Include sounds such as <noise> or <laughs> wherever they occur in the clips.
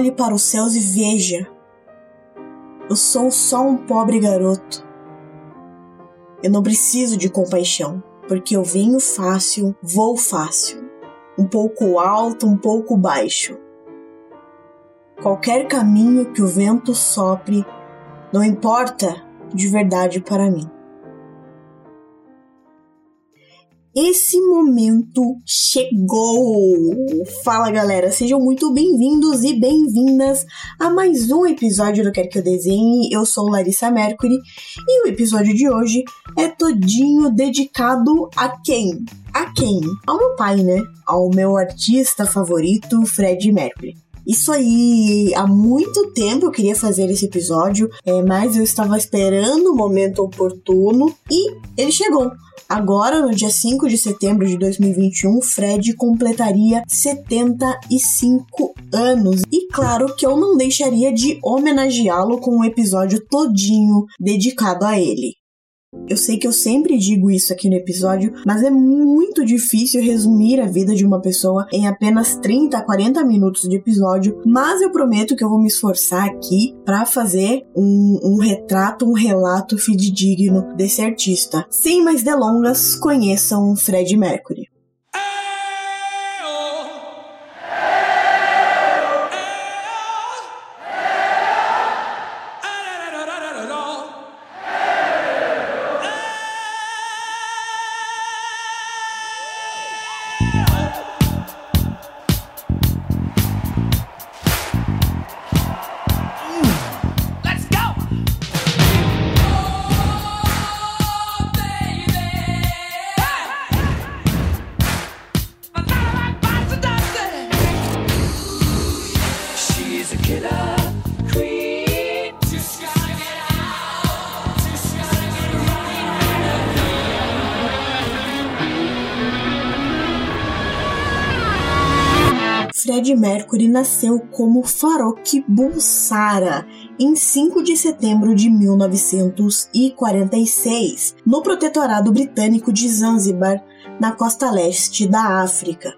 Olhe para os céus e veja. Eu sou só um pobre garoto. Eu não preciso de compaixão, porque eu venho fácil, vou fácil. Um pouco alto, um pouco baixo. Qualquer caminho que o vento sopre, não importa de verdade para mim. Esse momento chegou! Fala galera, sejam muito bem-vindos e bem-vindas a mais um episódio do Quer Que Eu Desenhe. Eu sou Larissa Mercury e o episódio de hoje é todinho dedicado a quem? A quem? Ao meu pai, né? Ao meu artista favorito, Fred Mercury. Isso aí, há muito tempo eu queria fazer esse episódio, é, mas eu estava esperando o momento oportuno e ele chegou. Agora, no dia 5 de setembro de 2021, Fred completaria 75 anos. E claro que eu não deixaria de homenageá-lo com um episódio todinho dedicado a ele. Eu sei que eu sempre digo isso aqui no episódio, mas é muito difícil resumir a vida de uma pessoa em apenas 30 a 40 minutos de episódio, mas eu prometo que eu vou me esforçar aqui para fazer um, um retrato, um relato fidedigno desse artista. Sem mais delongas, conheçam Fred Mercury. Fred Mercury nasceu como Farouk Bulsara em 5 de setembro de 1946, no protetorado britânico de Zanzibar, na costa leste da África.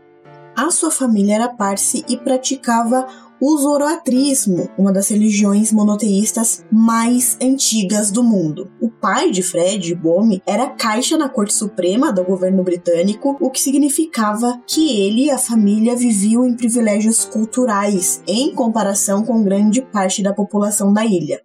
A sua família era parsi e praticava o zoroatrismo, uma das religiões monoteístas mais antigas do mundo. O pai de Fred, Bomi, era caixa na Corte Suprema do governo britânico, o que significava que ele e a família viviam em privilégios culturais em comparação com grande parte da população da ilha.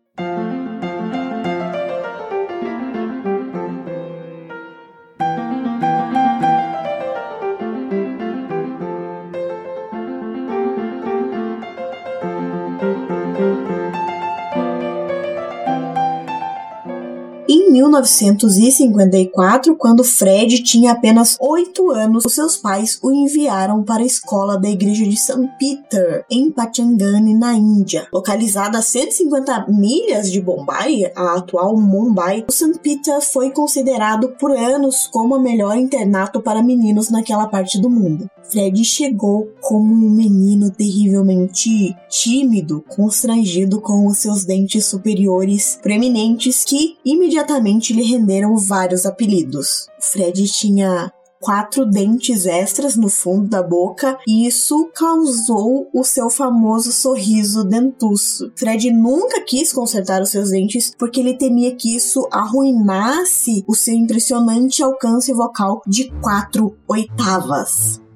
1954, quando Fred tinha apenas 8 anos, os seus pais o enviaram para a escola da igreja de St. Peter, em Pachangani, na Índia. Localizada a 150 milhas de Bombay, a atual Mumbai, o St. Peter foi considerado por anos como o melhor internato para meninos naquela parte do mundo. Fred chegou como um menino terrivelmente tímido, constrangido com os seus dentes superiores proeminentes que imediatamente lhe renderam vários apelidos. Fred tinha quatro dentes extras no fundo da boca e isso causou o seu famoso sorriso dentuço. Fred nunca quis consertar os seus dentes porque ele temia que isso arruinasse o seu impressionante alcance vocal de quatro oitavas.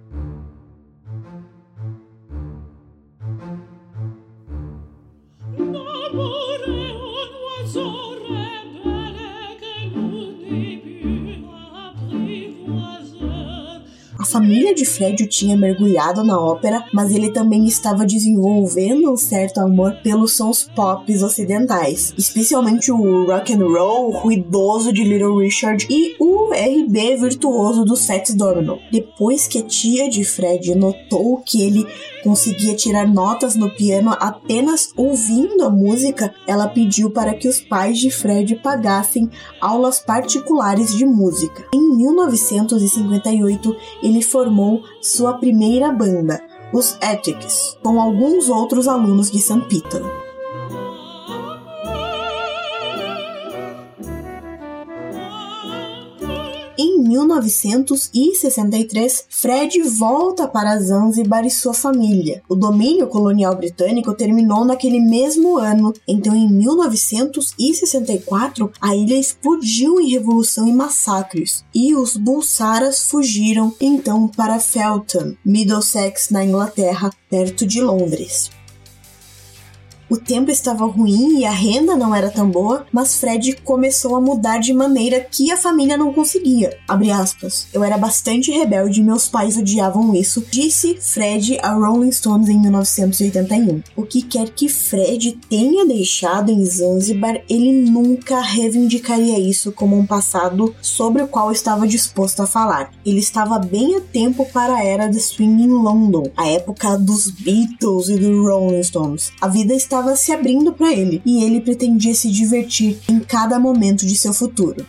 Família de Fred o tinha mergulhado na ópera, mas ele também estava desenvolvendo um certo amor pelos sons pop ocidentais, especialmente o rock and roll ruidoso de Little Richard e o RB virtuoso do Sex Domino. Depois que a tia de Fred notou que ele conseguia tirar notas no piano apenas ouvindo a música, ela pediu para que os pais de Fred pagassem aulas particulares de música. Em 1958, ele formou sua primeira banda, os Ethics, com alguns outros alunos de St. Peter. Em 1963, Fred volta para Zanzibar e sua família. O domínio colonial britânico terminou naquele mesmo ano, então em 1964 a ilha explodiu em revolução e massacres, e os Bulsaras fugiram então para Feltham, Middlesex, na Inglaterra, perto de Londres. O tempo estava ruim e a renda não era tão boa, mas Fred começou a mudar de maneira que a família não conseguia. Aspas. Eu era bastante rebelde e meus pais odiavam isso, disse Fred a Rolling Stones em 1981. O que quer que Fred tenha deixado em Zanzibar, ele nunca reivindicaria isso como um passado sobre o qual estava disposto a falar. Ele estava bem a tempo para a era de swing em London, a época dos Beatles e do Rolling Stones. A vida estava estava se abrindo para ele e ele pretendia se divertir em cada momento de seu futuro.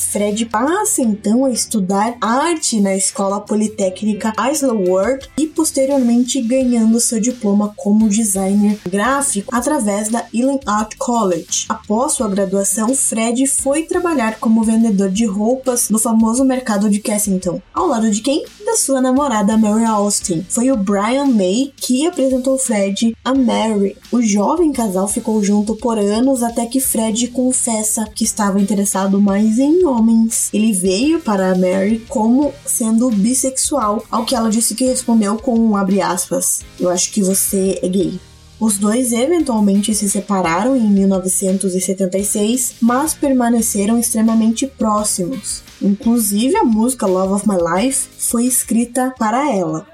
Fred passa então a estudar arte na Escola Politécnica Isleworth e posteriormente ganhando seu diploma como designer gráfico através da Ealing Art College. Após sua graduação, Fred foi trabalhar como vendedor de roupas no famoso mercado de Kensington. Ao lado de quem? Da sua namorada Mary Austin. Foi o Brian May que apresentou Fred a Mary. O jovem casal ficou junto por anos até que Fred confessa que estava interessado mais em homens. Ele veio para Mary como sendo bissexual, ao que ela disse que respondeu com um abre aspas: Eu acho que você é gay. Os dois eventualmente se separaram em 1976, mas permaneceram extremamente próximos. Inclusive, a música Love of My Life foi escrita para ela.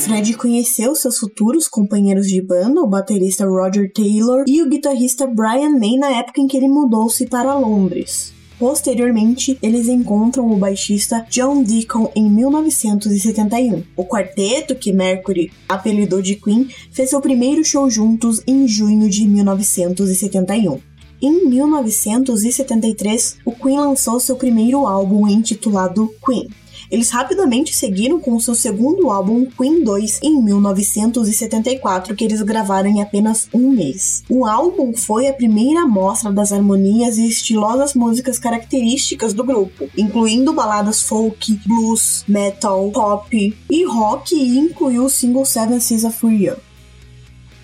Fred conheceu seus futuros companheiros de banda, o baterista Roger Taylor e o guitarrista Brian May, na época em que ele mudou-se para Londres. Posteriormente, eles encontram o baixista John Deacon em 1971. O quarteto, que Mercury apelidou de Queen, fez seu primeiro show juntos em junho de 1971. Em 1973, o Queen lançou seu primeiro álbum intitulado Queen. Eles rapidamente seguiram com seu segundo álbum, Queen 2, em 1974, que eles gravaram em apenas um mês. O álbum foi a primeira amostra das harmonias e estilosas músicas características do grupo, incluindo baladas folk, blues, metal, pop e rock, e incluiu o single Seven Seas of Rio.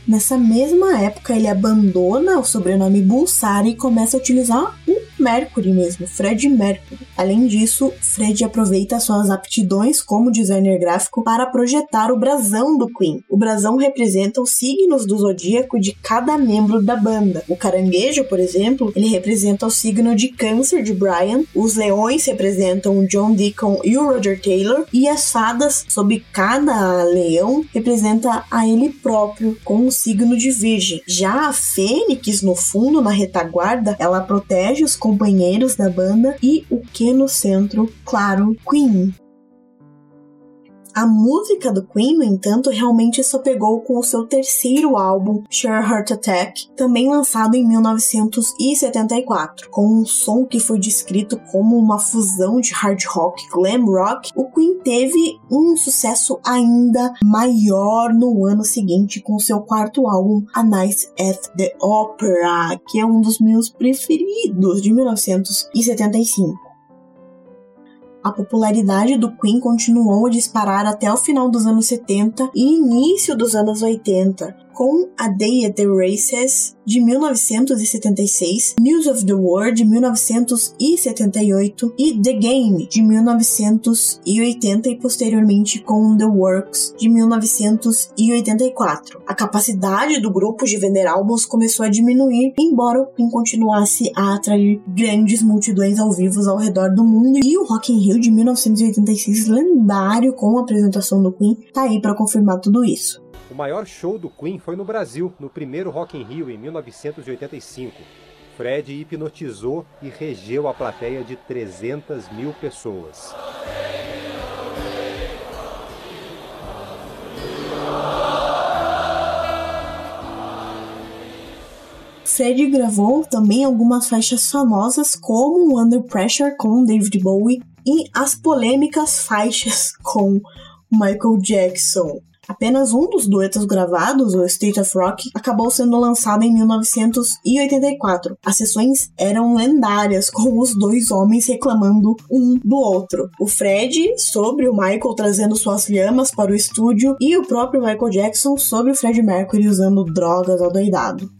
Nessa mesma época, ele abandona o sobrenome Bulsari e começa a utilizar o Mercury mesmo, Fred Mercury. Além disso, Fred aproveita suas aptidões como designer gráfico para projetar o brasão do Queen. O brasão representa os signos do zodíaco de cada membro da banda. O caranguejo, por exemplo, ele representa o signo de câncer de Brian, os leões representam o John Deacon e o Roger Taylor, e as fadas, sob cada leão, representa a ele próprio, com o signo de virgem. Já a fênix, no fundo, na retaguarda, ela protege os companheiros da banda e o que no centro, claro, Queen. A música do Queen, no entanto, realmente só pegou com o seu terceiro álbum, Sure Heart Attack, também lançado em 1974. Com um som que foi descrito como uma fusão de hard rock glam rock, o Queen teve um sucesso ainda maior no ano seguinte com seu quarto álbum, A Night at the Opera, que é um dos meus preferidos de 1975. A popularidade do Queen continuou a disparar até o final dos anos 70 e início dos anos 80, com A Day at the Races de 1976, News of the World de 1978 e The Game de 1980 e posteriormente com The Works de 1984. A capacidade do grupo de vender álbuns começou a diminuir, embora o Queen continuasse a atrair grandes multidões ao vivo ao redor do mundo e o Rock in Rio de 1986 lendário com a apresentação do Queen tá aí para confirmar tudo isso. Maior show do Queen foi no Brasil, no primeiro Rock in Rio, em 1985. Fred hipnotizou e regeu a plateia de 300 mil pessoas. Fred gravou também algumas faixas famosas, como Under Pressure com David Bowie e as polêmicas faixas com Michael Jackson. Apenas um dos duetos gravados, o State of Rock, acabou sendo lançado em 1984. As sessões eram lendárias, <laughs> com os dois homens reclamando um do outro. O Fred sobre o Michael trazendo suas lhamas para o estúdio e o próprio Michael Jackson sobre o Fred Mercury usando drogas adoidado.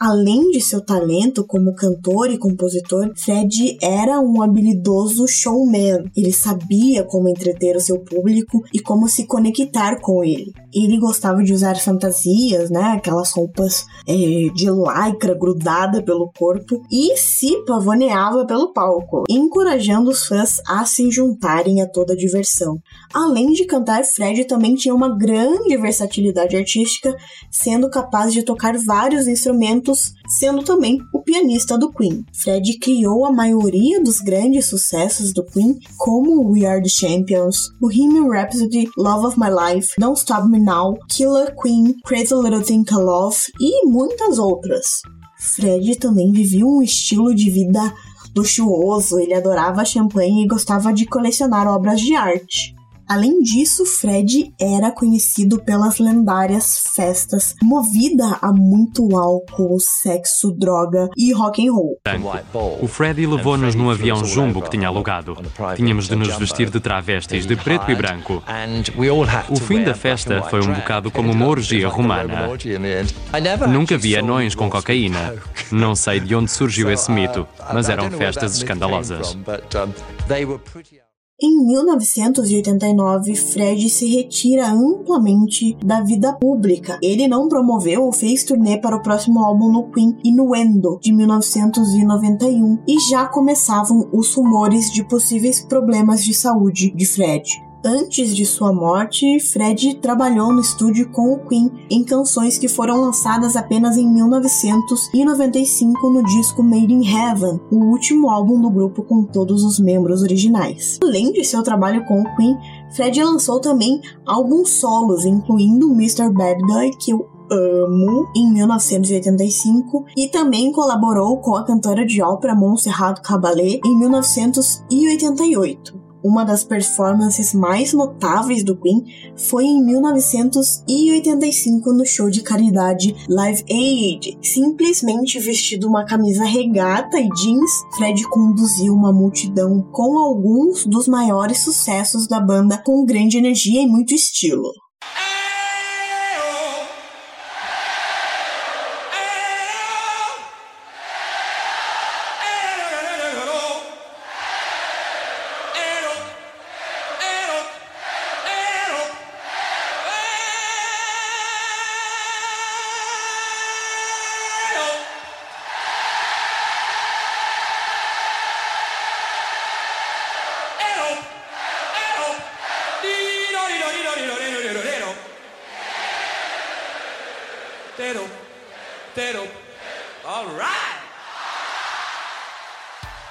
Além de seu talento como cantor e compositor, Fred era um habilidoso showman. Ele sabia como entreter o seu público e como se conectar com ele. Ele gostava de usar fantasias, né? Aquelas roupas é, de lycra grudada pelo corpo e se pavoneava pelo palco, encorajando os fãs a se juntarem a toda a diversão. Além de cantar, Fred também tinha uma grande versatilidade artística, sendo capaz de tocar vários instrumentos, sendo também o pianista do Queen. Fred criou a maioria dos grandes sucessos do Queen, como We Are the Champions, Bohemian Rhapsody, Love of My Life, Don't Stop Me Killer Queen, Crazy Little Thing to Love e muitas outras. Fred também vivia um estilo de vida luxuoso, ele adorava champanhe e gostava de colecionar obras de arte. Além disso, Fred era conhecido pelas lendárias festas movida a muito álcool, sexo, droga e rock and roll. O Freddy levou-nos num avião jumbo que tinha alugado. Tínhamos de nos vestir de travestis de preto e branco. O fim da festa foi um bocado como uma orgia romana. Nunca vi anões com cocaína. Não sei de onde surgiu esse mito, mas eram festas escandalosas. Em 1989, Fred se retira amplamente da vida pública. Ele não promoveu ou fez turnê para o próximo álbum no Queen, Innuendo, de 1991, e já começavam os rumores de possíveis problemas de saúde de Fred. Antes de sua morte, Fred trabalhou no estúdio com o Queen em canções que foram lançadas apenas em 1995 no disco Made in Heaven, o último álbum do grupo com todos os membros originais. Além de seu trabalho com o Queen, Fred lançou também álbuns solos, incluindo Mr. Bad Guy, que eu amo, em 1985, e também colaborou com a cantora de ópera Montserrat Caballé em 1988. Uma das performances mais notáveis do Queen foi em 1985 no show de caridade Live Aid. Simplesmente vestido uma camisa regata e jeans, Fred conduziu uma multidão com alguns dos maiores sucessos da banda com grande energia e muito estilo.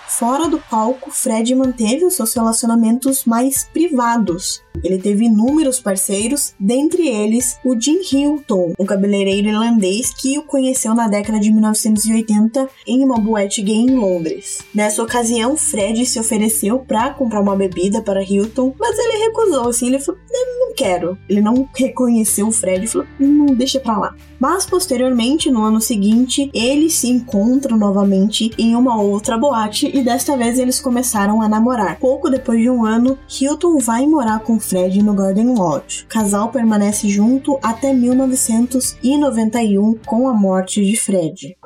Fora do palco, Fred manteve os seus relacionamentos mais privados. Ele teve inúmeros parceiros, dentre eles o Jim Hilton, um cabeleireiro irlandês que o conheceu na década de 1980 em uma boate gay em Londres. Nessa ocasião, Fred se ofereceu para comprar uma bebida para Hilton, mas ele recusou, assim, ele falou, quero. Ele não reconheceu o Fred e falou, não, deixa pra lá. Mas posteriormente, no ano seguinte, eles se encontram novamente em uma outra boate e desta vez eles começaram a namorar. Pouco depois de um ano, Hilton vai morar com Fred no Garden Lodge. O casal permanece junto até 1991 com a morte de Fred.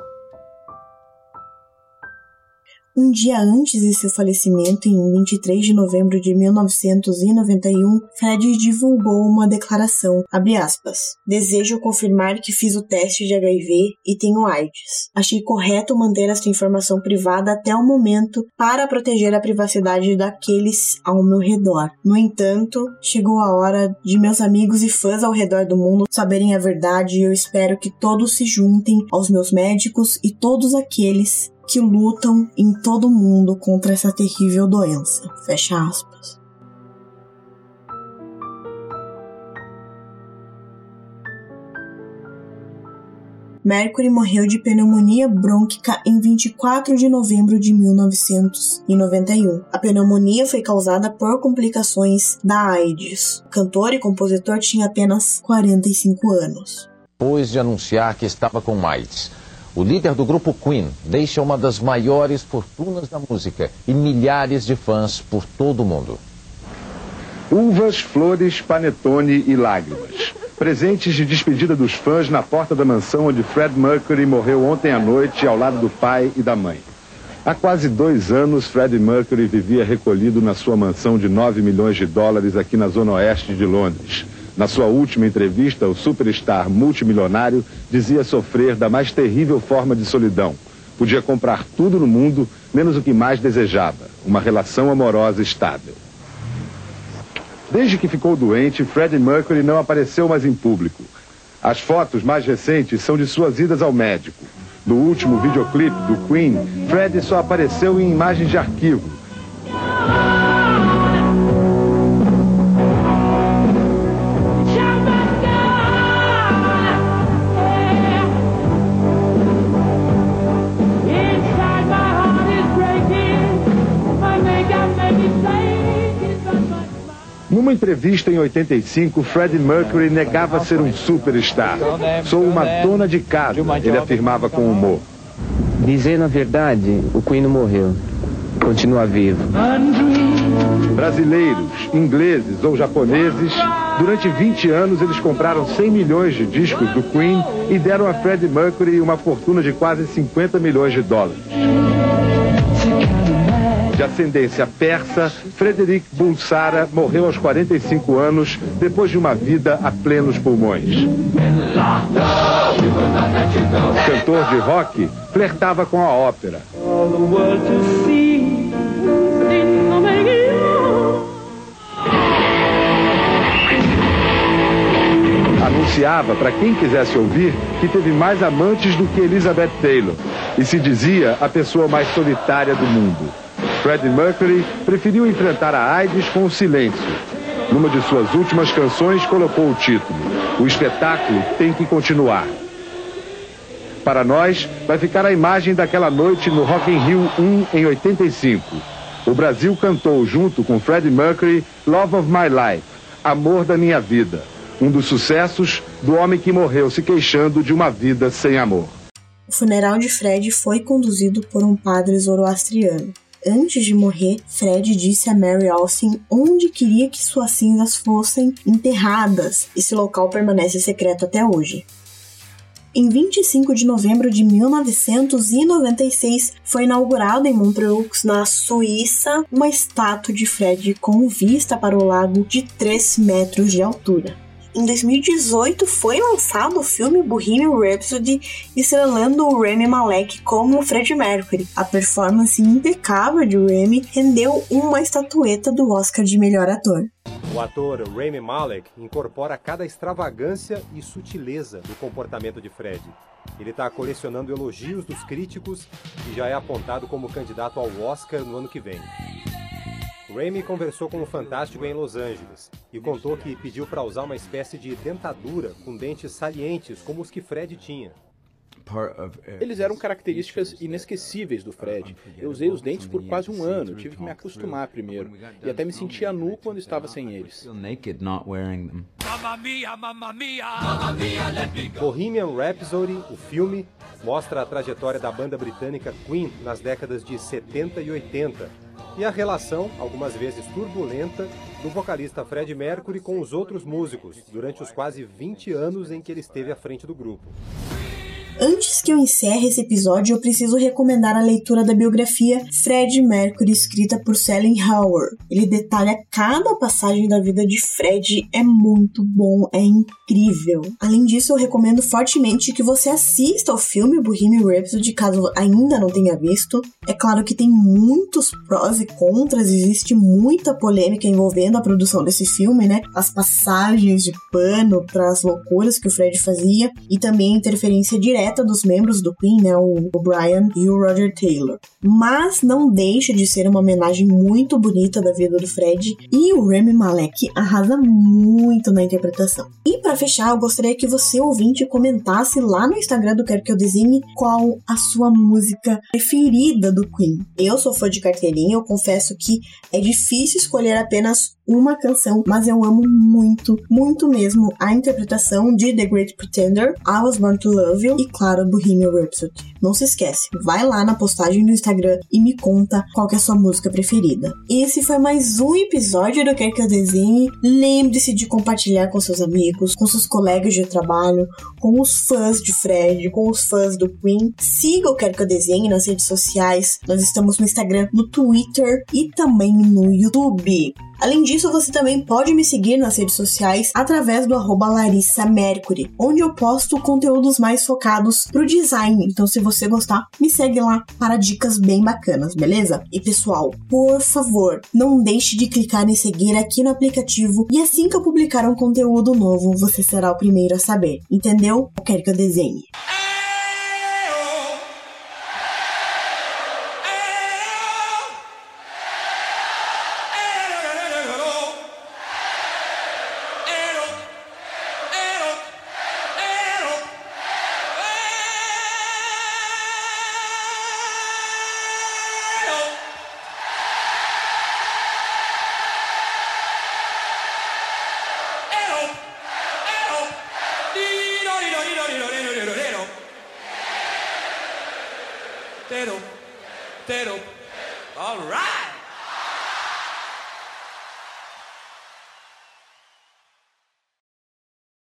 Um dia antes de seu falecimento, em 23 de novembro de 1991, Fred divulgou uma declaração, aspas, Desejo confirmar que fiz o teste de HIV e tenho AIDS. Achei correto manter esta informação privada até o momento para proteger a privacidade daqueles ao meu redor. No entanto, chegou a hora de meus amigos e fãs ao redor do mundo saberem a verdade e eu espero que todos se juntem aos meus médicos e todos aqueles que lutam em todo o mundo contra essa terrível doença. Fecha aspas. Mercury morreu de pneumonia brônquica em 24 de novembro de 1991. A pneumonia foi causada por complicações da AIDS. O cantor e compositor tinha apenas 45 anos. Depois de anunciar que estava com AIDS, o líder do grupo Queen deixa uma das maiores fortunas da música e milhares de fãs por todo o mundo. Uvas, flores, panetone e lágrimas. Presentes de despedida dos fãs na porta da mansão onde Fred Mercury morreu ontem à noite ao lado do pai e da mãe. Há quase dois anos, Fred Mercury vivia recolhido na sua mansão de 9 milhões de dólares aqui na zona oeste de Londres. Na sua última entrevista, o superstar multimilionário dizia sofrer da mais terrível forma de solidão. Podia comprar tudo no mundo, menos o que mais desejava: uma relação amorosa estável. Desde que ficou doente, Freddie Mercury não apareceu mais em público. As fotos mais recentes são de suas idas ao médico. No último videoclipe do Queen, Freddie só apareceu em imagens de arquivo, Numa entrevista em 85, Freddie Mercury negava ser um superstar. Sou uma dona de casa, ele afirmava com humor. Dizendo a verdade, o Queen não morreu. Continua vivo. Brasileiros, ingleses ou japoneses, durante 20 anos eles compraram 100 milhões de discos do Queen e deram a Freddie Mercury uma fortuna de quase 50 milhões de dólares. De ascendência persa, Frederic Bulsara morreu aos 45 anos depois de uma vida a plenos pulmões. Cantor de rock, flertava com a ópera. Anunciava para quem quisesse ouvir que teve mais amantes do que Elizabeth Taylor e se dizia a pessoa mais solitária do mundo. Freddie Mercury preferiu enfrentar a AIDS com o silêncio. Numa de suas últimas canções, colocou o título: O espetáculo tem que continuar. Para nós, vai ficar a imagem daquela noite no Rock in Rio 1 em 85. O Brasil cantou junto com Freddie Mercury Love of My Life, Amor da Minha Vida, um dos sucessos do homem que morreu se queixando de uma vida sem amor. O funeral de Fred foi conduzido por um padre zoroastriano. Antes de morrer, Fred disse a Mary Austin onde queria que suas cinzas fossem enterradas. Esse local permanece secreto até hoje. Em 25 de novembro de 1996, foi inaugurada em Montreux, na Suíça, uma estátua de Fred com vista para o lago de 3 metros de altura. Em 2018 foi lançado o filme Bohemian Rhapsody, estrelando o Rami Malek como Fred Mercury. A performance impecável de Rami rendeu uma estatueta do Oscar de melhor ator. O ator Rami Malek incorpora cada extravagância e sutileza do comportamento de Fred. Ele está colecionando elogios dos críticos e já é apontado como candidato ao Oscar no ano que vem. Raimi conversou com o Fantástico em Los Angeles e contou que pediu para usar uma espécie de dentadura com dentes salientes como os que Fred tinha. Eles eram características inesquecíveis do Fred. Eu usei os dentes por quase um ano, tive que me acostumar primeiro. E até me sentia nu quando estava sem eles. Bohemian Rhapsody, o filme, mostra a trajetória da banda britânica Queen nas décadas de 70 e 80 e a relação, algumas vezes turbulenta, do vocalista Fred Mercury com os outros músicos durante os quase 20 anos em que ele esteve à frente do grupo. Antes que eu encerre esse episódio, eu preciso recomendar a leitura da biografia Fred Mercury, escrita por Sally Howard. Ele detalha cada passagem da vida de Fred, é muito bom, é incrível. Além disso, eu recomendo fortemente que você assista ao filme Bohemian Rhapsody, caso ainda não tenha visto. É claro que tem muitos prós e contras, existe muita polêmica envolvendo a produção desse filme, né? As passagens de pano para as loucuras que o Fred fazia e também a interferência direta direta dos membros do Queen, né, o, Brian e o Roger Taylor. Mas não deixa de ser uma homenagem muito bonita da vida do Fred e o Remy Malek arrasa muito na interpretação. E para fechar, eu gostaria que você ouvinte comentasse lá no Instagram do Quero que eu desenhe qual a sua música preferida do Queen. Eu sou fã de carteirinha, eu confesso que é difícil escolher apenas uma canção, mas eu amo muito, muito mesmo a interpretação de The Great Pretender, I Was Born to Love You e, claro, Bohemian Rhapsody. Não se esquece, vai lá na postagem do Instagram e me conta qual é a sua música preferida. Esse foi mais um episódio do Quer Que Eu Desenhe. Lembre-se de compartilhar com seus amigos, com seus colegas de trabalho, com os fãs de Fred, com os fãs do Queen. Siga o Quer Que Eu Desenhe nas redes sociais. Nós estamos no Instagram, no Twitter e também no YouTube. Além disso, você também pode me seguir nas redes sociais através do arroba Larissa Mercury, onde eu posto conteúdos mais focados pro design. Então, se você gostar, me segue lá para dicas bem bacanas, beleza? E pessoal, por favor, não deixe de clicar em seguir aqui no aplicativo e assim que eu publicar um conteúdo novo, você será o primeiro a saber. Entendeu? Eu quero que eu desenhe.